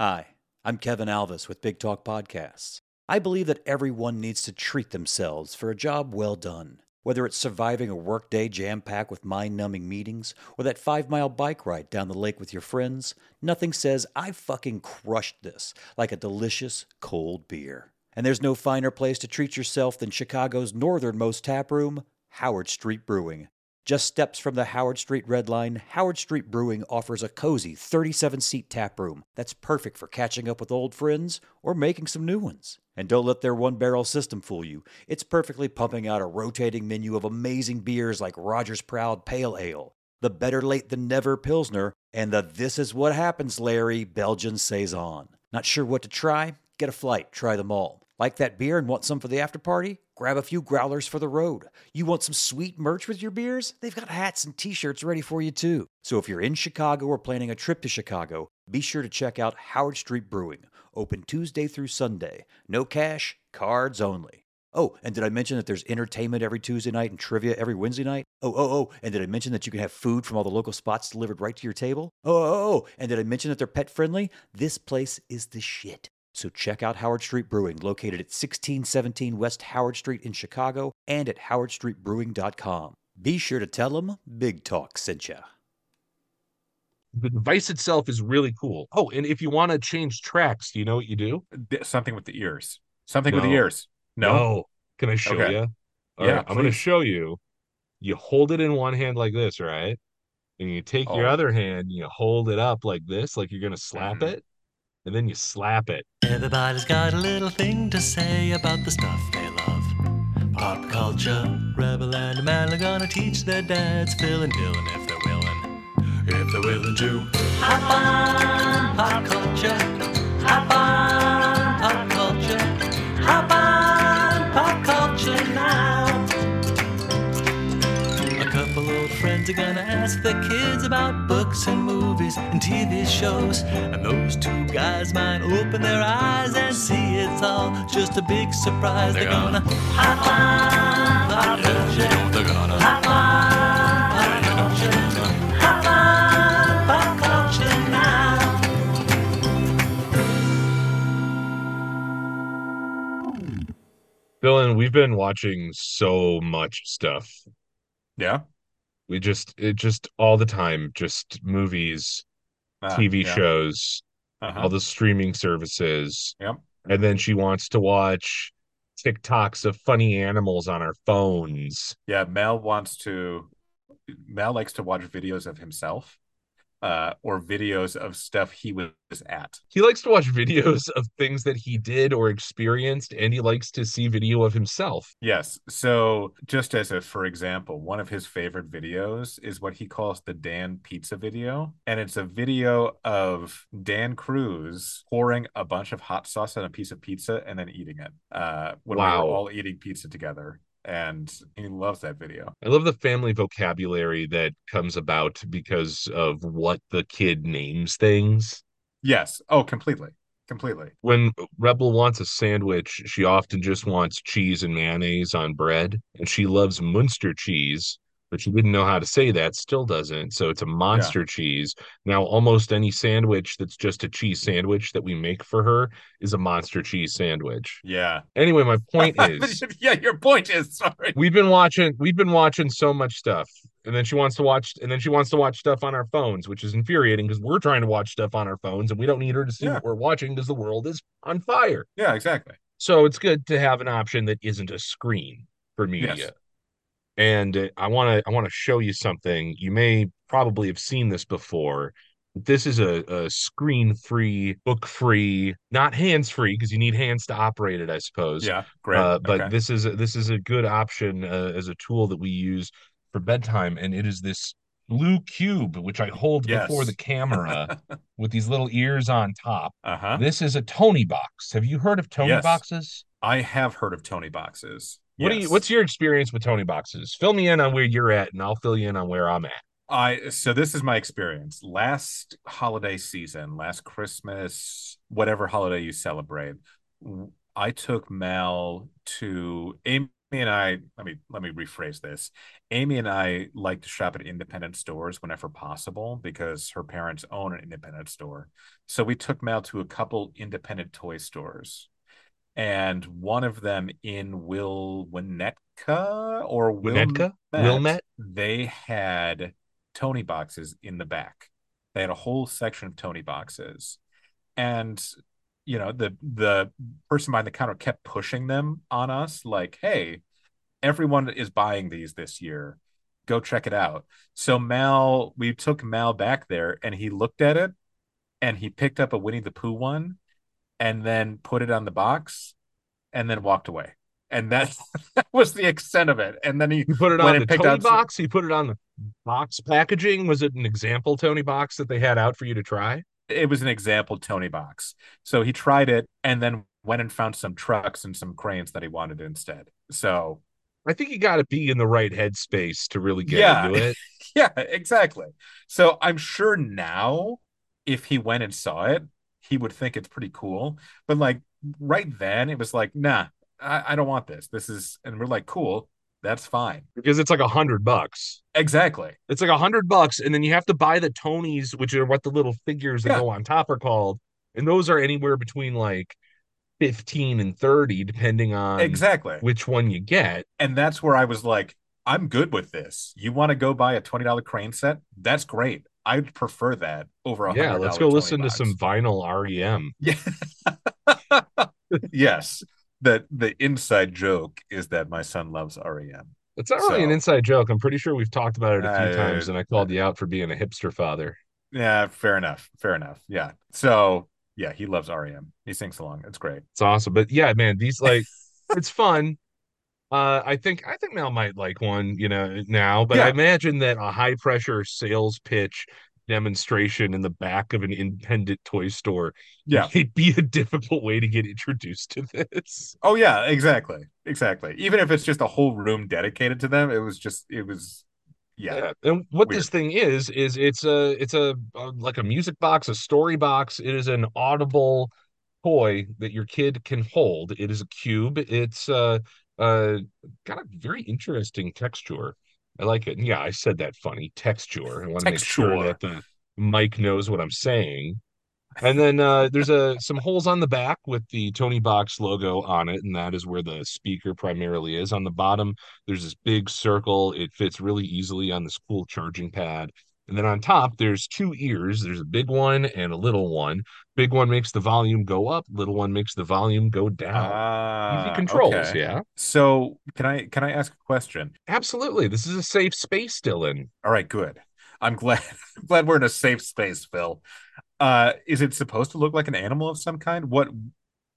Hi, I'm Kevin Alvis with Big Talk Podcasts. I believe that everyone needs to treat themselves for a job well done. Whether it's surviving a workday jam packed with mind numbing meetings or that five mile bike ride down the lake with your friends, nothing says, I fucking crushed this like a delicious cold beer. And there's no finer place to treat yourself than Chicago's northernmost tap room, Howard Street Brewing. Just steps from the Howard Street Red Line, Howard Street Brewing offers a cozy 37 seat tap room that's perfect for catching up with old friends or making some new ones. And don't let their one barrel system fool you. It's perfectly pumping out a rotating menu of amazing beers like Roger's Proud Pale Ale, the Better Late Than Never Pilsner, and the This Is What Happens Larry Belgian Saison. Not sure what to try? Get a flight, try them all. Like that beer and want some for the after party? Grab a few growlers for the road. You want some sweet merch with your beers? They've got hats and t shirts ready for you too. So if you're in Chicago or planning a trip to Chicago, be sure to check out Howard Street Brewing, open Tuesday through Sunday. No cash, cards only. Oh, and did I mention that there's entertainment every Tuesday night and trivia every Wednesday night? Oh, oh, oh, and did I mention that you can have food from all the local spots delivered right to your table? Oh, oh, oh, and did I mention that they're pet friendly? This place is the shit. So check out Howard Street Brewing, located at 1617 West Howard Street in Chicago and at howardstreetbrewing.com. Be sure to tell them Big Talk sent you. The device itself is really cool. Oh, and if you want to change tracks, do you know what you do? Something with the ears. Something with the ears. No. Can I show Okay. you? Yeah, I'm going to show you. You hold it in one hand like this, right? And you take your Oh. other hand, you hold it up like this, like you're going to slap Mhm. it, and then you slap it. Everybody's got a little thing to say about the stuff they love. Pop culture, Rebel and Amanda gonna teach their dads, Phil and Dylan if they're willing. If they're willing to. Hop on, pop culture. Hop on, are gonna ask the kids about books and movies and TV shows. And those two guys might open their eyes and see it's all just a big surprise. They're gonna hop on pop culture. They're gonna hop on pop culture. Hop on pop culture now. Dylan, we've been watching so much stuff. Yeah. We just, it just all the time, just movies, Ah, TV yeah. shows, Uh-huh. all the streaming services. Yep. And then she wants to watch TikToks of funny animals on our phones. Yeah, Mel wants to Mel likes to watch videos of himself uh or videos of stuff he was at. He likes to watch videos of things that he did or experienced, and he likes to see video of himself. Yes. So just as a for example, one of his favorite videos is what he calls the Dan pizza video. And it's a video of Dan Cruz pouring a bunch of hot sauce on a piece of pizza and then eating it. Uh when Wow. we were all eating pizza together. And he loves that video. I love the family vocabulary that comes about because of what the kid names things. Yes. Oh, completely. Completely. When Rebel wants a sandwich, she often just wants cheese and mayonnaise on bread, and she loves Munster cheese, but she didn't know how to say that, still doesn't. So it's a monster cheese. Now, almost any sandwich that's just a cheese sandwich that we make for her is a monster cheese sandwich. Yeah. Anyway, my point is yeah, your point is sorry. we've been watching we've been watching so much stuff and then she wants to watch and then she wants to watch stuff on our phones which is infuriating because we're trying to watch stuff on our phones and we don't need her to see Yeah. what we're watching because the world is on fire Yeah, exactly. so it's good to have an option that isn't a screen for media Yes. And uh, i want to i want to show you something you may probably have seen this before this is a, a screen free book free not hands free because you need hands to operate it i suppose Yeah, great. uh, but Okay. this is this is a good option uh, as a tool that we use for bedtime, and it is this blue cube which I hold before the camera with these little ears on top. uh-huh. This is a Tonie box. Have you heard of Tonie Yes. boxes? I have heard of Tonie boxes. What do you? What's your experience with Tonie boxes? Fill me in on where you're at, and I'll fill you in on where I'm at. I so this is my experience. Last holiday season, last Christmas, whatever holiday you celebrate, I took Mel to Amy and I let me let me rephrase this. Amy and I like to shop at independent stores whenever possible because her parents own an independent store. So we took Mal to a couple independent toy stores. And one of them in Will Winnetka or Winnetka? Wilmette, Wilmette? they had Tonie boxes in the back. They had a whole section of Tonie boxes. And you know, the the person behind the counter kept pushing them on us, like, hey, everyone is buying these this year. Go check it out. So Mal, we took Mal back there and he looked at it and he picked up a Winnie the Pooh one and then put it on the box and then walked away. And that, that was the extent of it. And then he You put it on the picked Tonie box. You put it on the box packaging. Was it an example Tonie box that they had out for you to try? it was an example Tonie box. So he tried it and then went and found some trucks and some cranes that he wanted instead. So I think you got to be in the right headspace to really get Yeah. into it. yeah, exactly. So I'm sure now if he went and saw it, he would think it's pretty cool. But like right then, it was like, nah, I, I don't want this. This is, and we're like, cool, that's fine. because it's like a hundred bucks. Exactly. It's like a hundred bucks, and then you have to buy the Tonies, which are what the little figures that Yeah. go on top are called, and those are anywhere between like fifteen and thirty, depending on Exactly. which one you get. And that's where I was like, I'm good with this. You want to go buy a $20 crane set? That's great. I'd prefer that over a Yeah, let's go listen to some vinyl REM. Yeah. yes. The the inside joke is that my son loves REM. It's not really an inside joke. I'm pretty sure we've talked about it a few Uh, times, and I called you out for being a hipster father. Yeah, fair enough. Fair enough. Yeah. So yeah, he loves REM. He sings along. It's great. It's awesome, but yeah, man, these like it's fun. Uh, I think I think Mel might like one, you know, now, but I imagine that a high pressure sales pitch demonstration in the back of an independent toy store Yeah. it'd be a difficult way to get introduced to this. Oh yeah, exactly. Exactly. Even if it's just a whole room dedicated to them, it was just it was yeah. And what Weird. this thing is is it's a it's a, uh like a music box, a story box. It is an audible toy that your kid can hold. It is a cube. It's uh uh got a very interesting texture. I like it. And yeah, I said that funny texture. I want to make sure Texture. that the mic knows what I'm saying. And then uh, there's a some holes on the back with the Tonie Box logo on it, and that is where the speaker primarily is. On the bottom, there's this big circle. It fits really easily on this cool charging pad. And then on top, there's two ears. There's a big one and a little one. Big one makes the volume go up. Little one makes the volume go down. Ah, Easy controls, okay. yeah. So can I can I ask a question? Absolutely. This is a safe space, Dylan. All right, good. I'm glad I'm glad we're in a safe space, Phil. Uh is it supposed to look like an animal of some kind? What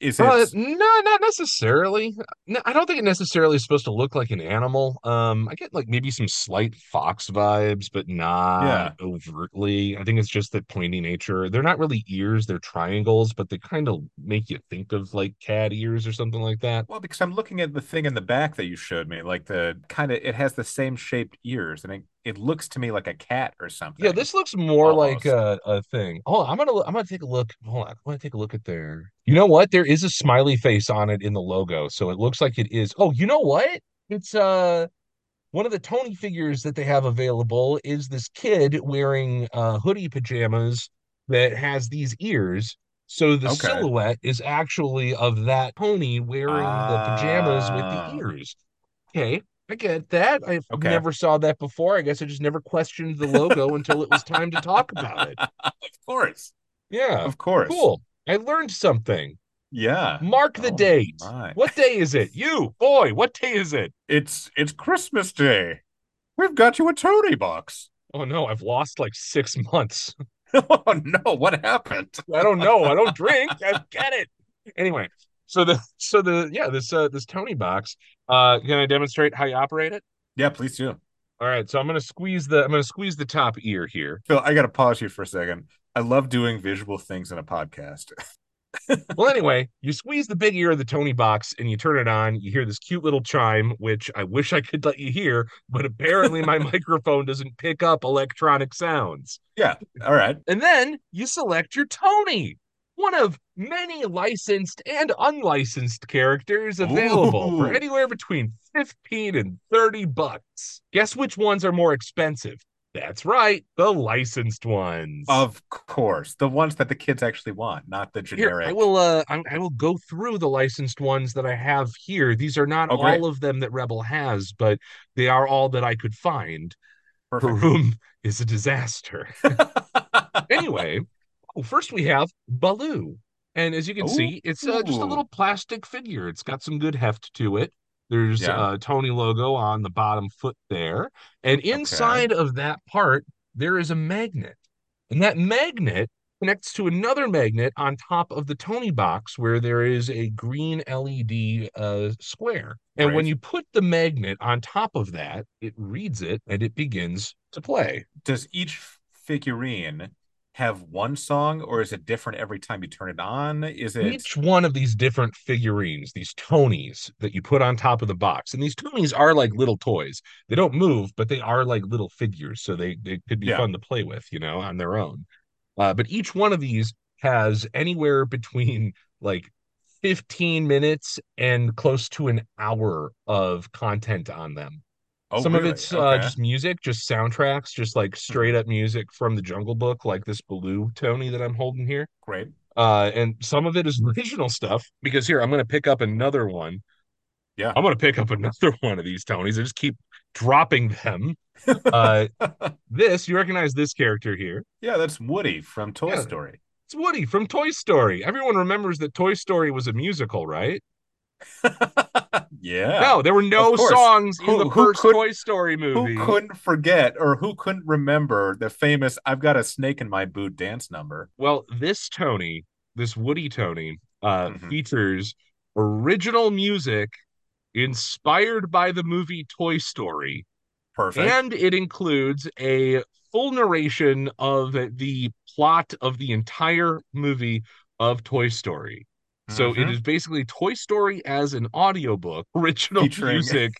is it? Uh, no, not necessarily. No, I don't think it necessarily is supposed to look like an animal. Um, I get like maybe some slight fox vibes, but not overtly. I think it's just the pointy nature. They're not really ears, they're triangles, but they kind of make you think of like cat ears or something like that. Well, because I'm looking at the thing in the back that you showed me, like the kind of it has the same shaped ears, and it, it looks to me like a cat or something. Yeah, this looks more like a, a thing. Oh, I'm gonna I'm gonna take a look. Hold on, I'm gonna take a look at there. You know what? There is a smiley face on it in the logo, so it looks like it is. Oh, you know what? It's uh one of the Tonie figures that they have available is this kid wearing uh hoodie pajamas that has these ears. So the Okay. silhouette is actually of that pony wearing the pajamas with Ah. the ears. Okay, I get that. I Okay. never saw that before. I guess I just never questioned the logo until it was time to talk about it. of course, Yeah, of course. cool. I learned something. Yeah. Mark the Oh, date. my. What day is it? You, boy, what day is it? It's it's Christmas Day. We've got you a Tonie box. Oh no, I've lost like six months. oh no, what happened? I don't know. I don't drink. I get it. Anyway, so the so the yeah, this uh this Tonie box. Uh can I demonstrate how you operate it? Yeah, please do. All right, so I'm gonna squeeze the I'm gonna squeeze the top ear here. Phil, I gotta pause you for a second. I love doing visual things in a podcast. Well, anyway, you squeeze the big ear of the Tonie box and you turn it on. You hear this cute little chime, which I wish I could let you hear, but apparently my microphone doesn't pick up electronic sounds. yeah. All right. And then you select your Tonie. One of many licensed and unlicensed characters available for anywhere between 15 and 30 bucks. Guess which ones are more expensive? That's right, the licensed ones. Of course, the ones that the kids actually want, not the generic. Here. I will uh I, I will go through the licensed ones that I have here. These are not Oh, all of them that Rebel has, but they are all that I could find. Her room is a disaster. anyway, first we have Baloo. And as you can see, it's uh, just a little plastic figure. It's got some good heft to it. There's Yeah. a Tonie logo on the bottom foot there. And inside of that part, there is a magnet. And that magnet connects to another magnet on top of the Tonie box where there is a green LED uh, square. And when you put the magnet on top of that, it reads it and it begins to play. Does each figurine have one song, or is it different every time you turn it on? Is it Each one of these different figurines, these Tonies that you put on top of the box, and these Tonies are like little toys. They don't move, but they are like little figures, so they they could be Yeah. fun to play with, you know, on their own. Uh, but each one of these has anywhere between like 15 minutes and close to an hour of content on them. Oh, Some of really? it's uh, just music, just soundtracks, just like straight up music from the Jungle Book, like this Baloo Tonie that I'm holding here. great. Uh, and some of it is original stuff because here I'm going to pick up another one. Yeah. I'm going to pick up another one of these Tonies. I just keep dropping them. Uh, this you recognize this character here? yeah, that's Woody from Toy Yeah. Story. It's Woody from Toy Story. Everyone remembers that Toy Story was a musical, right? yeah. No, there were no songs in Who- the first Toy Story movie. Who couldn't forget or who couldn't remember the famous I've got a snake in my boot dance number? Well, this Tonie, this Woody Tonie, uh, Mhm. features original music inspired by the movie Toy Story. Perfect. And it includes a full narration of the plot of the entire movie of Toy Story. So it Mhm. is basically Toy Story as an audiobook, original Featuring music.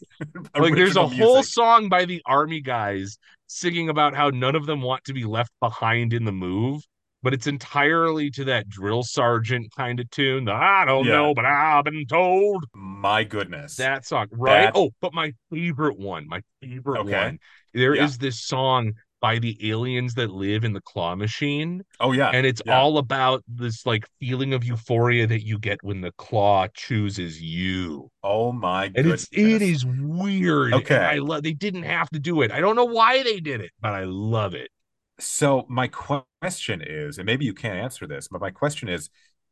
Like there's a original whole song by the army guys singing about how none of them want to be left behind in the move, but it's entirely to that drill sergeant kind of tune. The I don't Yeah. know, but I've been told. My goodness. That song, right? That- Oh, but my favorite one, my favorite Okay. one, there is Yeah. this song by the aliens that live in the claw machine, oh yeah. and it's yeah. all about this like feeling of euphoria that you get when the claw chooses you. oh my And goodness. it's it is weird. and Okay. I love they didn't have to do it. I don't know why they did it, but I love it. So my question is, and maybe you can't answer this, but my question is,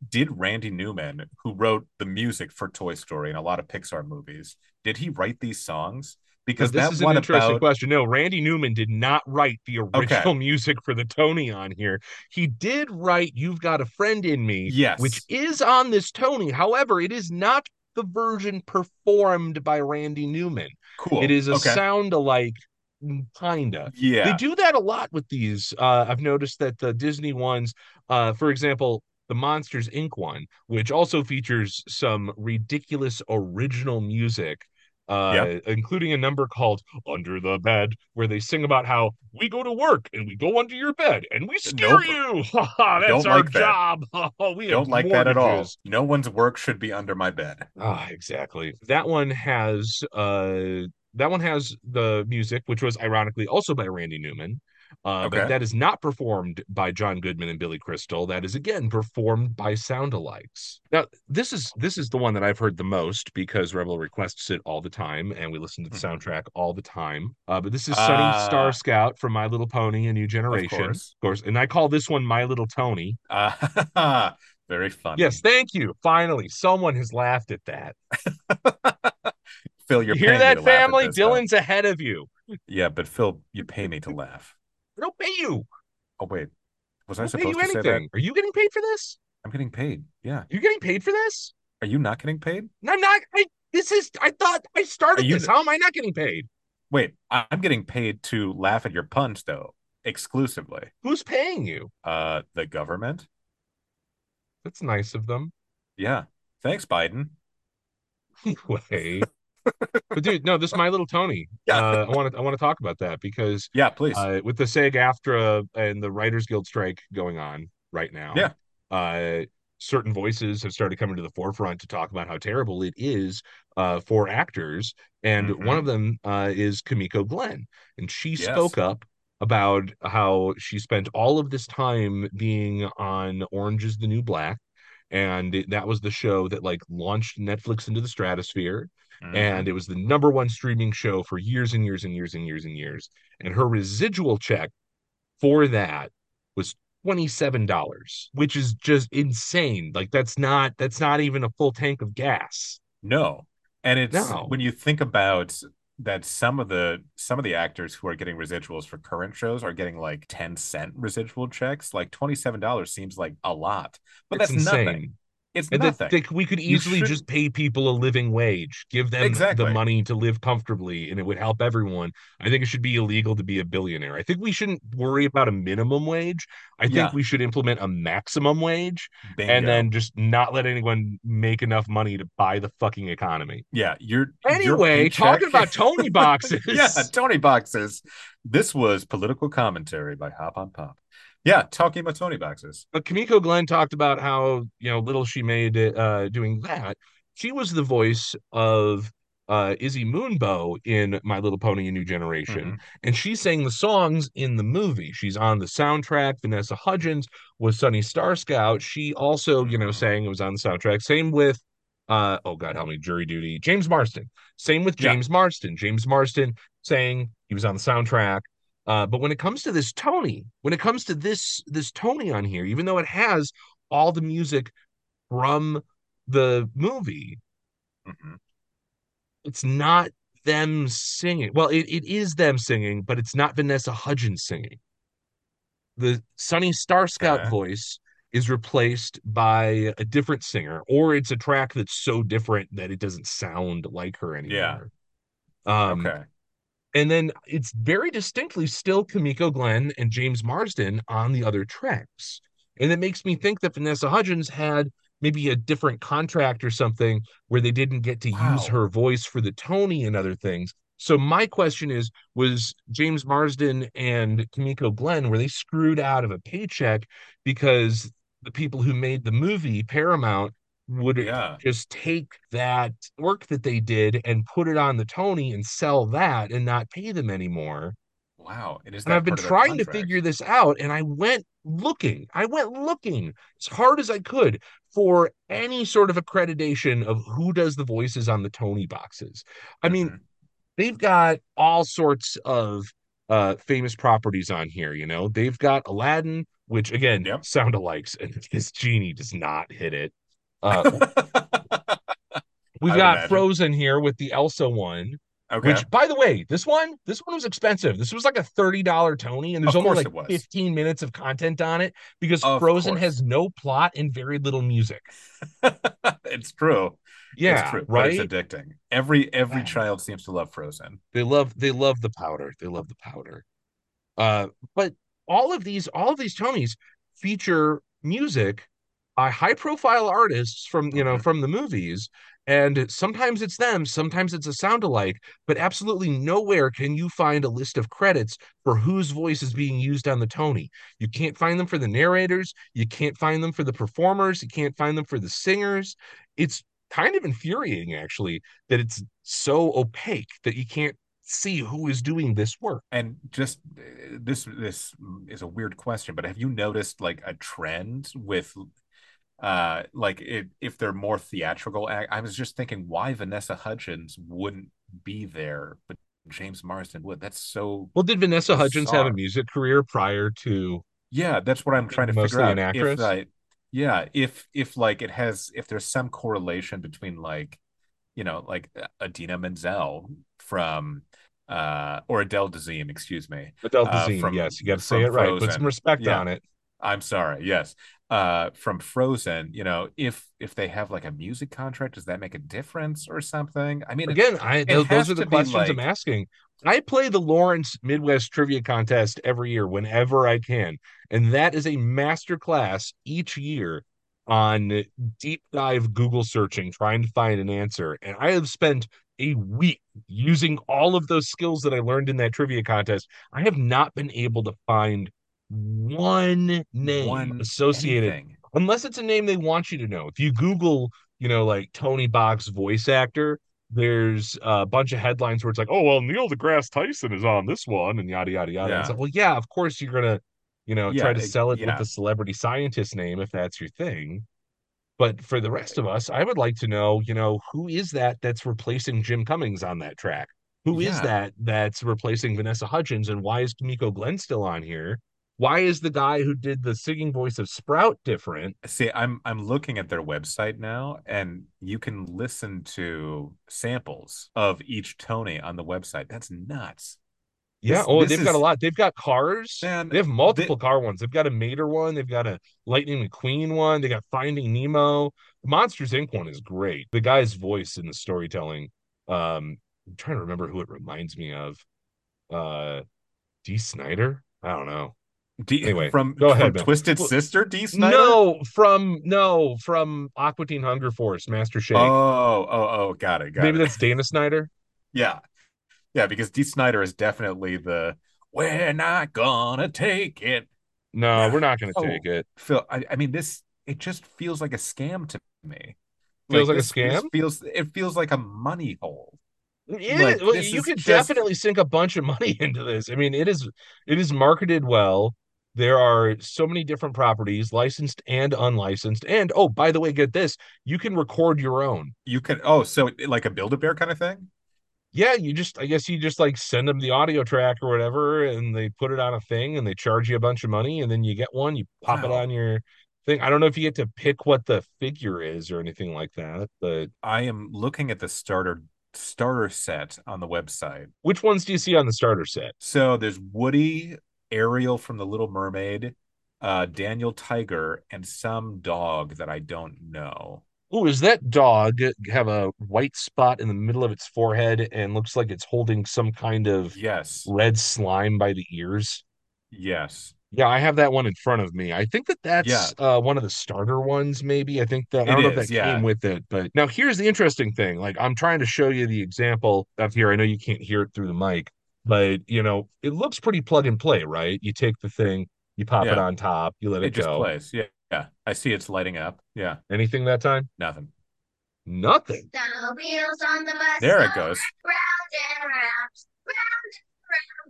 did Randy Newman, who wrote the music for Toy Story and a lot of Pixar movies, did he write these songs? Because this is an interesting about question. No, Randy Newman did not write the original music for the Tonie on here. He did write "You've Got a Friend in Me," yes, which is on this Tonie. However, it is not the version performed by Randy Newman. cool. It is a okay. sound alike, kinda. Yeah. They do that a lot with these. Uh, I've noticed that the Disney ones, uh, for example, the Monsters Inc. one, which also features some ridiculous original music. Uh, including a number called Under the Bed, where they sing about how we go to work and we go under your bed and we scare Nope. you. Ha ha, That's Don't our like that. we Don't like that at all. No one's work should be under my bed. Ah, exactly. That one has uh that one has the music, which was ironically also by Randy Newman. Uh, Okay. but that is not performed by John Goodman and Billy Crystal. That is again performed by soundalikes. Now, this is this is the one that I've heard the most because Rebel requests it all the time, and we listen to the Mhm. soundtrack all the time. Uh, but this is Sunny Ah. Star Scout from My Little Pony: A New Generation, course. of course. And I call this one My Little Tony. Uh, very funny. Yes, thank you. Finally, someone has laughed at that. Phil, you're you hear that, to laugh at family? Dylan's ahead of you. Yeah, but Phil, you pay me to laugh. I don't pay you. Oh wait, was I supposed to say that? anything. Are you getting paid for this? I'm getting paid. Yeah. You're getting paid for this? Are you not getting paid? No, I'm not. I, this is. I thought I started you- this. How am I not getting paid? Wait, I'm getting paid to laugh at your puns though, exclusively. Who's paying you? Uh, the government. That's nice of them. Yeah. Thanks, Biden. Anyway, but dude, no, this is My Little Tony. Yeah. Uh, I want to. I want to talk about that because Yeah, please. uh, with the SAG-AFTRA and the Writers Guild strike going on right now. Yeah. uh, certain voices have started coming to the forefront to talk about how terrible it is uh, for actors. And Mhm. one of them uh, is Kimiko Glenn. And she Yes. spoke up about how she spent all of this time being on Orange is the New Black. And it- that was the show that like launched Netflix into the stratosphere Mhm. and it was the number one streaming show for years and years and years and years and years. And her residual check for that was $27, which is just insane. Like that's not that's not even a full tank of gas. No. And it's No. when you think about that some of the some of the actors who are getting residuals for current shows are getting like 10 cent residual checks. Like $27 seems like a lot. But it's that's insane. nothing. It's And nothing. that we could easily just shouldn't- pay people a living wage, give them Exactly. the money to live comfortably, and it would help everyone. I think it should be illegal to be a billionaire. I think we shouldn't worry about a minimum wage. I think Yeah. we should implement a maximum wage Bingo. and then just not let anyone make enough money to buy the fucking economy. yeah, you're your Anyway, paycheck- talking about Tonie boxes. yeah, Tonie boxes. This was political commentary by Hop on Pop. Yeah, talking about Tonie boxes. But Kimiko Glenn talked about how you know little she made uh, doing that. She was the voice of uh, Izzy Moonbow in My Little Pony: A New Generation, Mhm. and she sang the songs in the movie. She's on the soundtrack. Vanessa Hudgens was Sunny Star Scout. She also, you know, Mhm. sang it was on the soundtrack. Same with uh oh god help me jury duty james marsden same with Yeah. james marsden james marsden saying he was on the soundtrack uh but when it comes to this tonie when it comes to this this tonie on here even though it has all the music from the movie Mhm. it's not them singing well it, it is them singing but it's not vanessa hudgens singing the sunny star scout Okay. voice is replaced by a different singer or it's a track that's so different that it doesn't sound like her anymore um okay. And then it's very distinctly still Kimiko Glenn and James Marsden on the other tracks. And it makes me think that Vanessa Hudgens had maybe a different contract or something where they didn't get to Wow. use her voice for the Tonie and other things. So my question is, was James Marsden and Kimiko Glenn, were they screwed out of a paycheck because the people who made the movie, Paramount, would Yeah. just take that work that they did and put it on the Tonie and sell that and not pay them anymore. Wow. And that I've been part of their trying to figure this out, and I went looking. I went looking as hard as I could for any sort of accreditation of who does the voices on the Tonie boxes. I mean, Mhm. they've got all sorts of uh famous properties on here, you know. They've got Aladdin, which again, Yep. sound alikes, and this genie does not hit it. Uh, we've got imagine. Frozen here with the Elsa one. okay. Which, by the way, this one, this one was expensive. This was like a thirty dollar Tonie, and there's Of only like fifteen minutes of content on it because Of Frozen course. has no plot and very little music. it's true. Yeah, it's true. right. It's addicting. Every every Man. child seems to love Frozen. They love they love the powder. They love the powder. Uh, but all of these all of these Tonies feature music high profile artists from you know from the movies. And sometimes it's them, sometimes it's a sound alike, but absolutely nowhere can you find a list of credits for whose voice is being used on the Tonie. You can't find them for the narrators, you can't find them for the performers, you can't find them for the singers. It's kind of infuriating actually that it's so opaque that you can't see who is doing this work. And just this this is a weird question, but have you noticed like a trend with uh like it, if they're more theatrical I was just thinking why Vanessa Hudgens wouldn't be there, but James Marsden would. That's so Well, did Vanessa Hudgens have a music career prior to yeah, that's what I'm trying to figure an out. actress? If I, yeah, if if like it has if there's some correlation between like you know like uh, Idina Menzel from uh or Adele Dazeem, excuse me. Adele Uh, from- yes, you got to say it right. Put some respect Yeah. on it. I'm sorry. Yes. Uh, from Frozen, you know, if if they have like a music contract, does that make a difference or something? I mean, it- Again, I those, those are the questions I'm asking. I play the Lawrence Midwest Trivia Contest every year whenever I can, and that is a master class each year on deep dive Google searching, trying to find an answer. And I have spent a week using all of those skills that I learned in that trivia contest. I have not been able to find one name one associated anything. unless it's a name they want you to know. If you Google, you know, like Tonie Box voice actor, there's a bunch of headlines where it's like, oh well, Neil deGrasse Tyson is on this one, and yada yada yada. Yeah. It's like, well, yeah, of course you're gonna, you know, try to sell it yeah. with the celebrity scientist name if that's your thing. But for the rest of us, I would like to know, you know, who is that that's replacing Jim Cummings on that track? Who is Yeah. that that's replacing Vanessa Hudgens? And why is Kimiko Glenn still on here? Why is the guy who did the singing voice of Sprout different? See, I'm I'm looking at their website now, and you can listen to samples of each Tonie on the website. That's nuts. Yeah, This- oh, this they've got a lot. They've got cars. Man, they have multiple car ones. They've got a Mater one. They've got a Lightning McQueen one. They got Finding Nemo. The Monsters Inc. one is great. The guy's voice in the storytelling. Um, I'm trying to remember who it reminds me of. Uh, Dee Snider. I don't know. D, Anyway, from, go ahead, from Bill. Twisted Well, Sister, Dee Snider. No, from no, from Aqua Teen Hunger Force, Master Shake. Oh, oh, oh, got it, got Maybe it. that's Dana Snyder. Yeah, yeah, because Dee Snider is definitely the "We're not gonna take it." No, we're not going to Oh. take it. Phil, I, I mean, this it just feels like a scam to me. Feels like a this- this scam? feels it feels like a money hole. Yeah, Like, well, you could just- definitely sink a bunch of money into this. I mean, it is it is marketed well. There are so many different properties, licensed and unlicensed. And oh, by the way, get this, you can record your own. You can oh, so like a Build a Bear kind of thing. Yeah, you just I guess you just like send them the audio track or whatever, and they put it on a thing and they charge you a bunch of money, and then you get one, you pop it on your thing. I don't know if you get to pick what the figure is or anything like that, but I am looking at the starter starter set on the website. which ones do you see on the starter set? So there's Woody, Ariel from The Little Mermaid, uh, Daniel Tiger, and some dog that I don't know. Oh, does that dog have a white spot in the middle of its forehead and looks like it's holding some kind of Yes, red slime by the ears? yes. Yeah, I have that one in front of me. I think that that's uh, one of the starter ones, maybe. I think that I don't know if that yeah. came with it, but now here's the interesting thing. Like I'm trying to show you the example up here. I know you can't hear it through the mic, but you know it looks pretty plug and play, right? You take the thing, you pop it on top, you let it, It just go. plays. Yeah, yeah. I see it's lighting up. Yeah, Anything that time? nothing. Nothing. The wheels on the bus There it go goes. round and round, round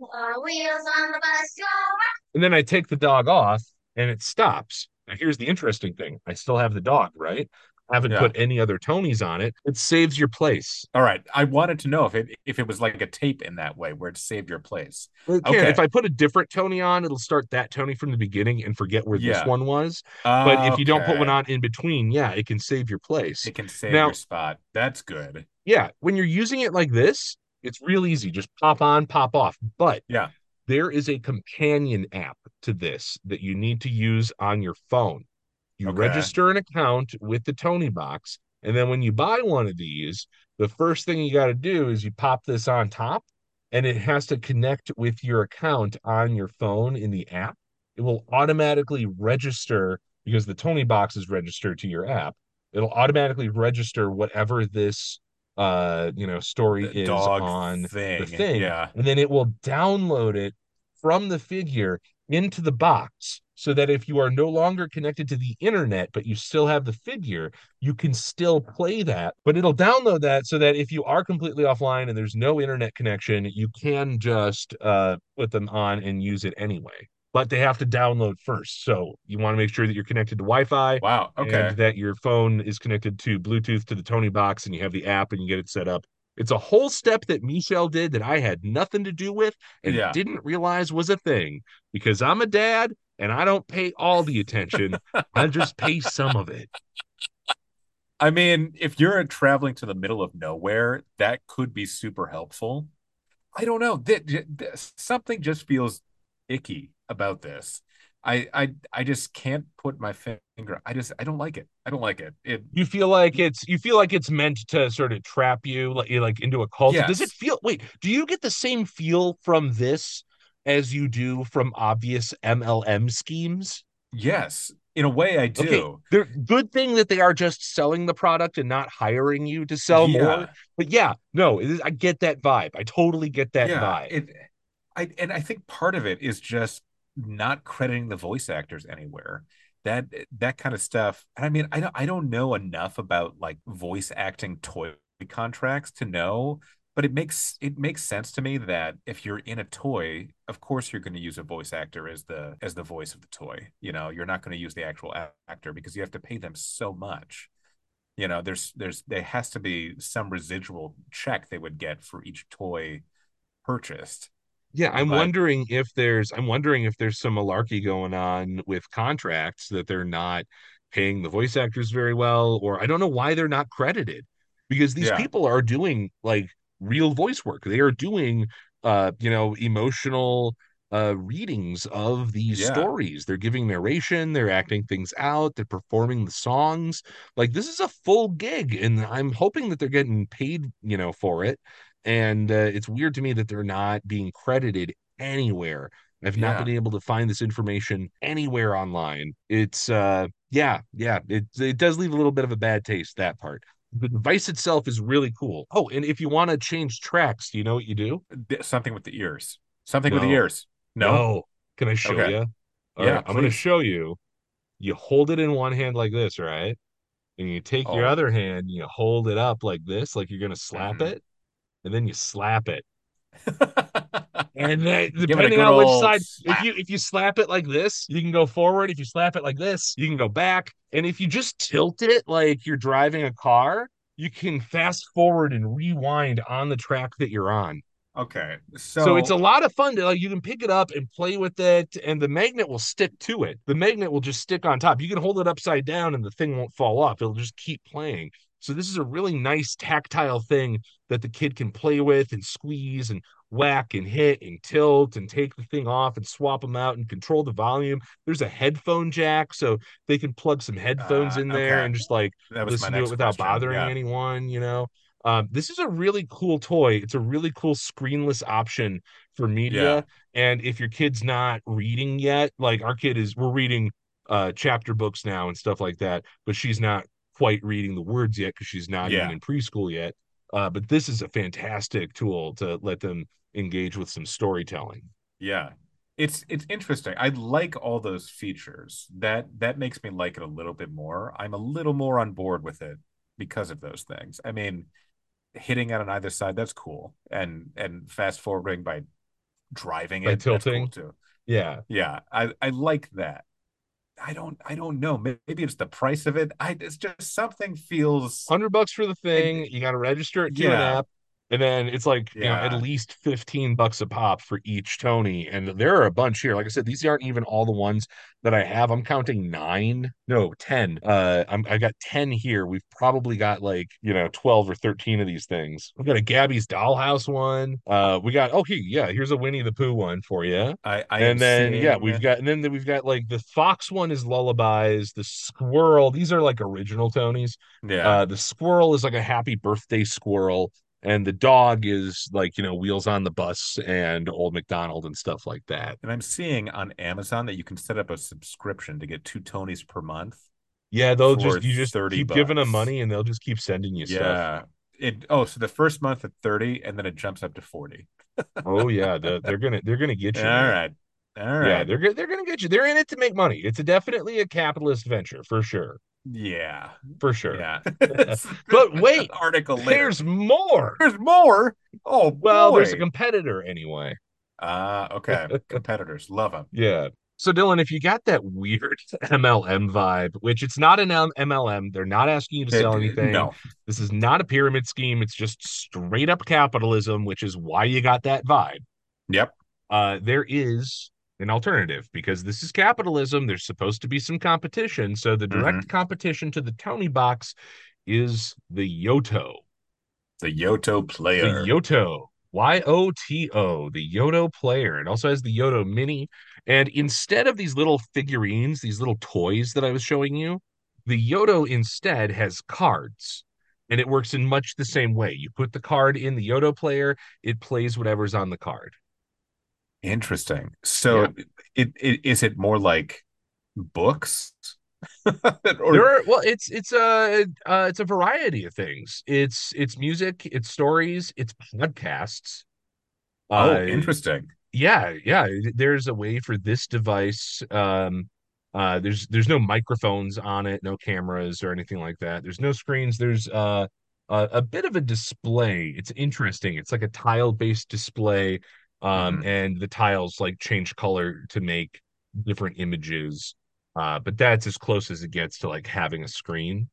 and round. The wheels on the bus go round. And then I take the dog off and it stops. Now, here's the interesting thing I still have the dog, right? Haven't Yeah. put any other Tonies on it. It saves your place. All right. I wanted to know if it if it was like a tape in that way where it saved your place. Okay. If I put a different Tonie on, it'll start that Tonie from the beginning and forget where Yeah. this one was. But if you don't put one on in between, yeah, it can save your place. it can save Now- your spot. That's good. yeah, when you're using it like this, it's real easy. Just pop on, pop off. But Yeah. there is a companion app to this that you need to use on your phone. You Okay. register an account with the Tonie box, and then when you buy one of these, the first thing you got to do is you pop this on top, and it has to connect with your account on your phone in the app. It will automatically register because the Tonie box is registered to your app. It'll automatically register whatever this uh you know story The is on thing. the thing Yeah. and then it will download it from the figure into the box so that if you are no longer connected to the internet but you still have the figure you can still play that but it'll download that so that if you are completely offline and there's no internet connection you can just uh put them on and use it anyway but they have to download first so you want to make sure that you're connected to wi-fi Wow. Okay. and that your phone is connected to Bluetooth to the Tonie box and you have the app and you get it set up. It's a whole step that Michelle did that I had nothing to do with and Yeah. didn't realize was a thing because I'm a dad and I don't pay all the attention. I just pay some of it. I mean, if you're traveling to the middle of nowhere, that could be super helpful. I don't know. Th- th- th- something just feels icky about this. I, I I just can't put my finger. I just I don't like it. I don't like it. It You feel like it's you feel like it's meant to sort of trap you like like into a cult. Does it feel wait, do you get the same feel from this as you do from obvious MLM schemes? yes, in a way I do. Okay, they're good thing that they are just selling the product and not hiring you to sell Yeah. more. But yeah, no, it is, I get that vibe. I totally get that yeah, vibe. It, I and I think part of it is just not crediting the voice actors anywhere. that that kind of stuff. And I mean, I don't I don't know enough about like voice acting toy contracts to know, but it makes it makes sense to me that if you're in a toy, of course you're going to use a voice actor as the as the voice of the toy. You know, you're not going to use the actual actor because you have to pay them so much. You know, there's there's there has to be some residual check they would get for each toy purchased. Yeah, I'm But- wondering if there's I'm wondering if there's some malarkey going on with contracts that they're not paying the voice actors very well, or I don't know why they're not credited because these Yeah. people are doing like real voice work. They are doing uh, you know, emotional uh readings of these Yeah. stories. They're giving narration, they're acting things out, they're performing the songs. Like this is a full gig, and I'm hoping that they're getting paid, you know, for it and uh, it's weird to me that they're not being credited anywhere. I've not Yeah. been able to find this information anywhere online. It's uh yeah, yeah, it it does leave a little bit of a bad taste that part. The device itself is really cool. Oh, and if you want to change tracks, do you know what you do? something with the ears. Something with the ears. No. Can I show Okay. you? All Yeah, right, I'm going to show you. You hold it in one hand like this, right? And you take your Oh. other hand, you hold it up like this, like you're going to slap Mhm. it, and then you slap it. And then Give it a depending on which side, if you if you slap it like this, you can go forward. If you slap it like this, you can go back. And if you just tilt it like you're driving a car, you can fast forward and rewind on the track that you're on. okay. So, So, it's a lot of fun to like you can pick it up and play with it, and the magnet will stick to it. The magnet will just stick on top. You can hold it upside down and the thing won't fall off. It'll just keep playing. So this is a really nice tactile thing that the kid can play with and squeeze and whack and hit and tilt and take the thing off and swap them out and control the volume. There's a headphone jack, so they can plug some headphones Uh, in there okay. and just like that was my listen to it without question. bothering Yeah. anyone, you know. Um, this is a really cool toy. It's a really cool screenless option for media. Yeah. And if your kid's not reading yet, like our kid is, we're reading uh chapter books now and stuff like that, but she's not quite reading the words yet because she's not Yeah. even in preschool yet. Uh, but this is a fantastic tool to let them engage with some storytelling. Yeah. It's it's interesting. I like all those features. That that makes me like it a little bit more. I'm a little more on board with it because of those things. I mean, hitting it on either side, that's cool. And and fast forwarding by driving By it, that's cool tilting? too. Yeah. Yeah, I I like that. I don't I don't know. Maybe it's the price of it. I it's just something feels hundred bucks for the thing. You got to register it to an app, and then it's like you know at least fifteen bucks a pop for each Tonie. And there are a bunch here. Like I said, these aren't even all the ones that I have. I'm counting nine, no, ten. Uh, I'm I got ten here. We've probably got like you know twelve or thirteen of these things. We've got a Gabby's Dollhouse one. Uh, we got okay, yeah. Here's a Winnie the Pooh one for you. I I and then yeah, we've got and then we've got like the fox one is lullabies. The squirrel. These are like original Tonies. yeah. Uh, the squirrel is like a happy birthday squirrel, and the dog is like you know Wheels on the Bus and Old McDonald and stuff like that. And I'm seeing on Amazon that you can set up a subscription to get two Tonies per month. Yeah, they'll just you just 30 keep giving them money, and they'll just keep sending you stuff. Yeah. It oh, so the first month at 30 and then it jumps up to 40. Oh yeah, they're, they're gonna they're gonna get you. All man. right. All Yeah, they're they're gonna get you. They're in it to make money. It's a definitely a capitalist venture for sure, Yeah. for sure. Yeah. But wait, article later. There's more. There's more. Oh, Well, boy. there's a competitor anyway. Ah, okay. Competitors love them. Yeah. So Dylan, if you got that weird MLM vibe, which it's not an MLM, they're not asking you to sell anything. No. This is not a pyramid scheme. It's just straight up capitalism, which is why you got that vibe. Yep. Uh, there is an alternative because this is capitalism. There's supposed to be some competition. So the direct mm-hmm. competition to the Tonie box is the Yoto. The Yoto player. The Yoto. Y O T O, the Yoto player. It also has the Yoto Mini. And instead of these little figurines, these little toys that I was showing you, the Yoto instead has cards. And it works in much the same way. You put the card in the Yoto player, it plays whatever's on the card. Interesting. So it, it is it more like books? or there are well it's it's a uh, it's a variety of things it's it's music it's stories it's podcasts oh, Uh, interesting. yeah yeah there's a way for this device um Uh, there's there's no microphones on it, no cameras or anything like that. There's no screens. There's uh, a, a bit of a display. It's interesting. It's like a tile based display, um, Mhm. and the tiles like change color to make different images. Uh, but that's as close as it gets to like having a screen.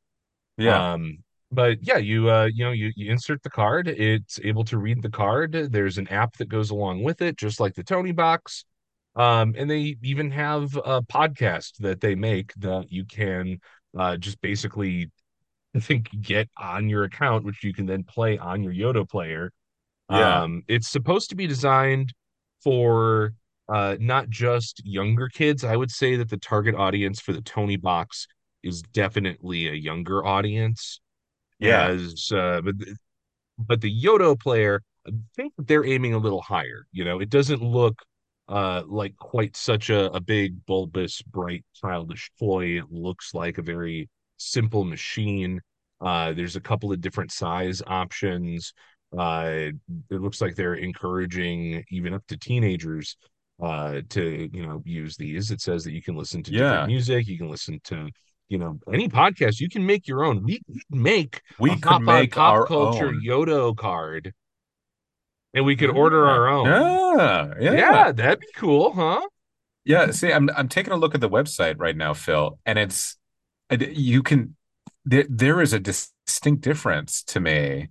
Yeah. Um, but yeah, you uh, you know, you, you insert the card, it's able to read the card. There's an app that goes along with it, just like the Tonie box. Um, and they even have a podcast that they make that you can uh just basically I think get on your account, which you can then play on your Yoto player. Yeah. Um, it's supposed to be designed for uh not just younger kids. I would say that the target audience for the Tonie box is definitely a younger audience. Yeah. As uh, but but the Yoto player, I think they're aiming a little higher. You know, it doesn't look uh like quite such a, a big bulbous bright childish toy it looks like a very simple machine uh there's a couple of different size options uh it looks like they're encouraging even up to teenagers uh to you know use these it says that you can listen to Yeah. different music you can listen to you know any podcast you can make your own we make We could make pop culture own. Yoto card and we could order our own Yeah. Yeah. yeah, that'd be cool, huh? Yeah, see, I'm I'm taking a look at the website right now, Phil, and it's you can there there is a distinct difference to me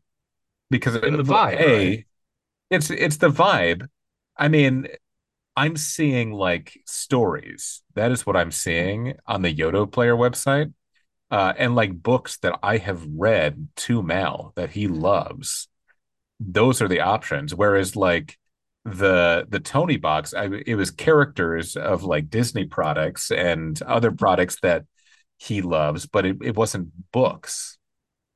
because In the vibe, A, right? it's it's the vibe. I mean, I'm seeing like stories. That is what I'm seeing on the Yoto Player website. Uh, and like books that I have read to Mal that he loves. Those are the options. Whereas like the the Tonie box, I, it was characters of like Disney products and other products that he loves, but it, it wasn't books.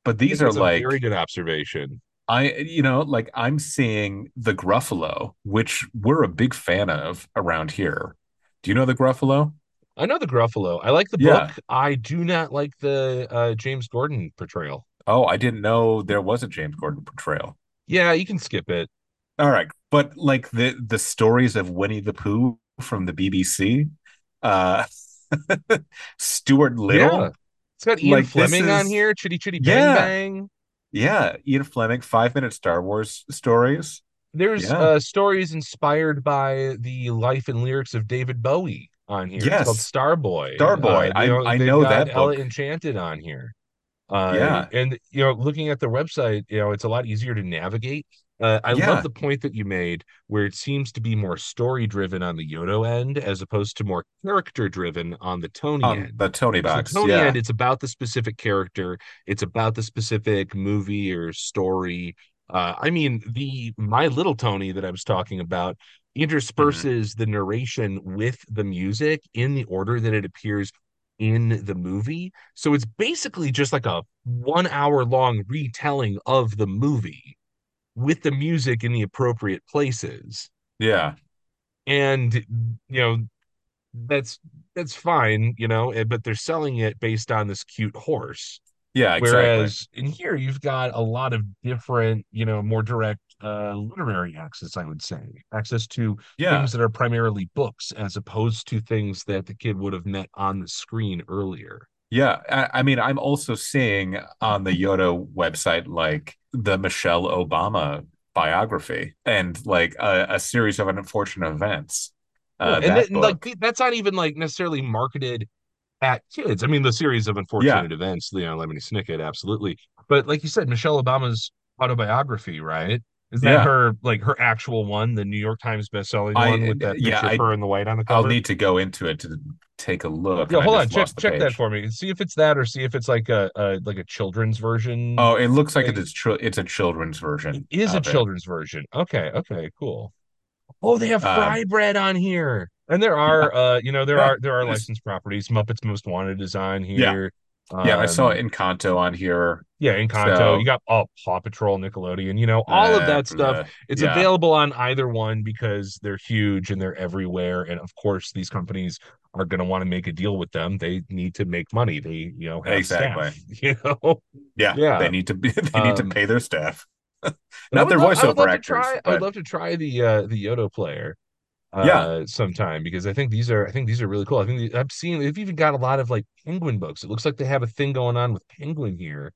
But these are like very good observation. I, you know, like I'm seeing the Gruffalo, which we're a big fan of around here. Do you know the Gruffalo? I know the Gruffalo. I like the Yeah. book. I do not like the uh, James Corden portrayal. Oh, I didn't know there was a James Corden portrayal. Yeah, you can skip it. All right, but like the the stories of Winnie the Pooh from the BBC, uh, Stuart Little, Yeah. It's got Ian Like, Fleming on here. Chitty Chitty Bang Yeah. Bang. Yeah, Ian Fleming, five minute Star Wars stories. There's Yeah. uh, stories inspired by the life and lyrics of David Bowie on here. It's called Yes. Starboy. Starboy. Uh, I- know, I know that Ella book. Enchanted on here. Uh, Yeah. and you know, looking at the website, you know, it's a lot easier to navigate. Uh, I Yeah. love the point that you made where it seems to be more story driven on the Yoto end as opposed to more character driven on the Tonie On end. the Tonie So. Tonie yeah. end, it's about the specific character. It's about the specific movie or story. Uh, I mean, the My Little Tony that I was talking about intersperses the narration with the music in the order that it appears in the movie. So it's basically just like a one hour long retelling of the movie with the music in the appropriate places yeah. and you know that's that's fine you know eh, but they're selling it based on this cute horse Yeah, exactly. whereas in here you've got a lot of different you know more direct uh literary access i would say access to yeah. things that are primarily books as opposed to things that the kid would have met on the screen earlier Yeah, I, I mean, I'm also seeing on the Yoto website like the Michelle Obama biography and like a, a series of unfortunate events. Yeah, Uh, and that and, like that's not even like necessarily marketed at kids. I mean, the series of unfortunate events, you know, Lemony Snicket, absolutely. But like you said, Michelle Obama's autobiography, right? Is that Yeah. her like her actual one, the New York Times bestselling I- one with that yeah, picture I- of her in the white on the cover? I'll need to go into it to take a look. yeah, hold on, check check that for me. See if it's that, or see if it's like a, a like a children's version. Oh, it looks like it's tr- it's a children's version. It is a it. children's version. Okay, okay, cool. Oh, they have Um, Fry Bread on here, and there are, uh, you know, there are there are licensed properties. Muppets Most Wanted is on Yeah. here. Yeah, I saw Um, Encanto on here. Yeah, Encanto. So- you got oh, Paw Patrol, Nickelodeon. You know, all of Uh, that stuff. uh, It's yeah. available on either one because they're huge and they're everywhere. And of course, these companies are going to want to make a deal with them. They need to make money. They, you know, have Exactly. staff, You know, Yeah, Yeah. they need to be, they need to Um, pay their staff. Not their love- voiceover to actors. try- I would love to try the uh, the Yoto player. Uh, Yeah. sometime because I think these are I think these are really cool. I think I've seen they've even got a lot of like penguin books. It looks like they have a thing going on with penguin here,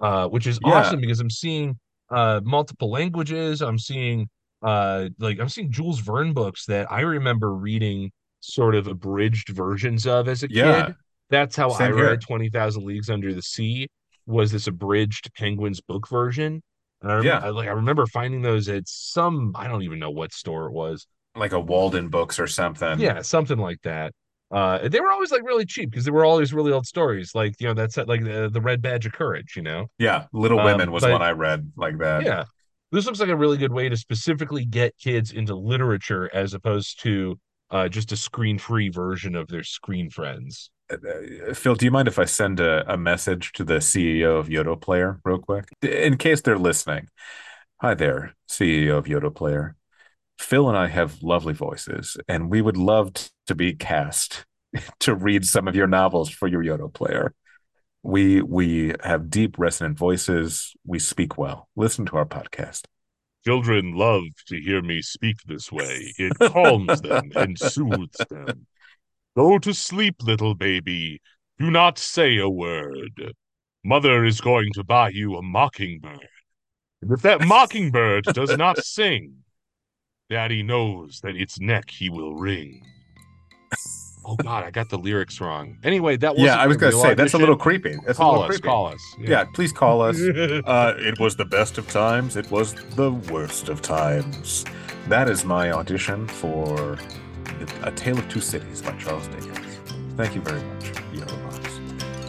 uh, which is Yeah. awesome because I'm seeing uh multiple languages. I'm seeing uh like I'm seeing Jules Verne books that I remember reading sort of abridged versions of as a Yeah. kid. That's how I Same here. read Twenty Thousand Leagues Under the Sea. Was this abridged Penguins book version? And I, Yeah. I, like I remember finding those at some I don't even know what store it was. Like a Walden Books or something. Yeah, something like that. Uh, they were always like really cheap because they were all these really old stories. Like you know that's like the, the Red Badge of Courage. You know. Yeah. Little Um, Women was but- one I read like that. Yeah. This looks like a really good way to specifically get kids into literature as opposed to uh, just a screen-free version of their screen friends. Uh, Phil, do you mind if I send a, a message to the CEO of Yoto Player real quick? In case they're listening. Hi there, CEO of Yoto Player. Phil and I have lovely voices, and we would love to be cast to read some of your novels for your Yoto Player. We we have deep, resonant voices. We speak well. Listen to our podcast. Children love to hear me speak this way. It calms them and soothes them. Go to sleep, little baby. Do not say a word. Mother is going to buy you a mockingbird. And if that mockingbird does not sing, Daddy knows that its neck he will wring. Oh God, I got the lyrics wrong. Anyway, that was Yeah, I was going to say that's a little creepy. That's a Call little us, creepy. call us. Yeah, please call us. Uh, it was the best of times. It was the worst of times. That is my audition for A Tale of Two Cities by Charles Dickens. Thank you very much.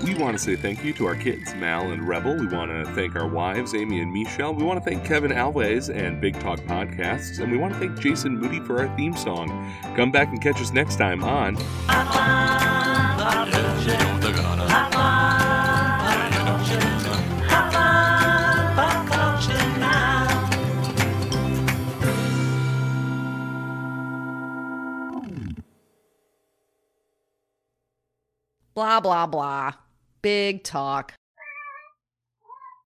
We want to say thank you to our kids, Mal and Rebel. We want to thank our wives, Amy and Michelle. We want to thank Kevin Alves and Big Talk Podcasts. And we want to thank Jason Moody for our theme song. Come back and catch us next time on Blah, blah, blah. Big talk.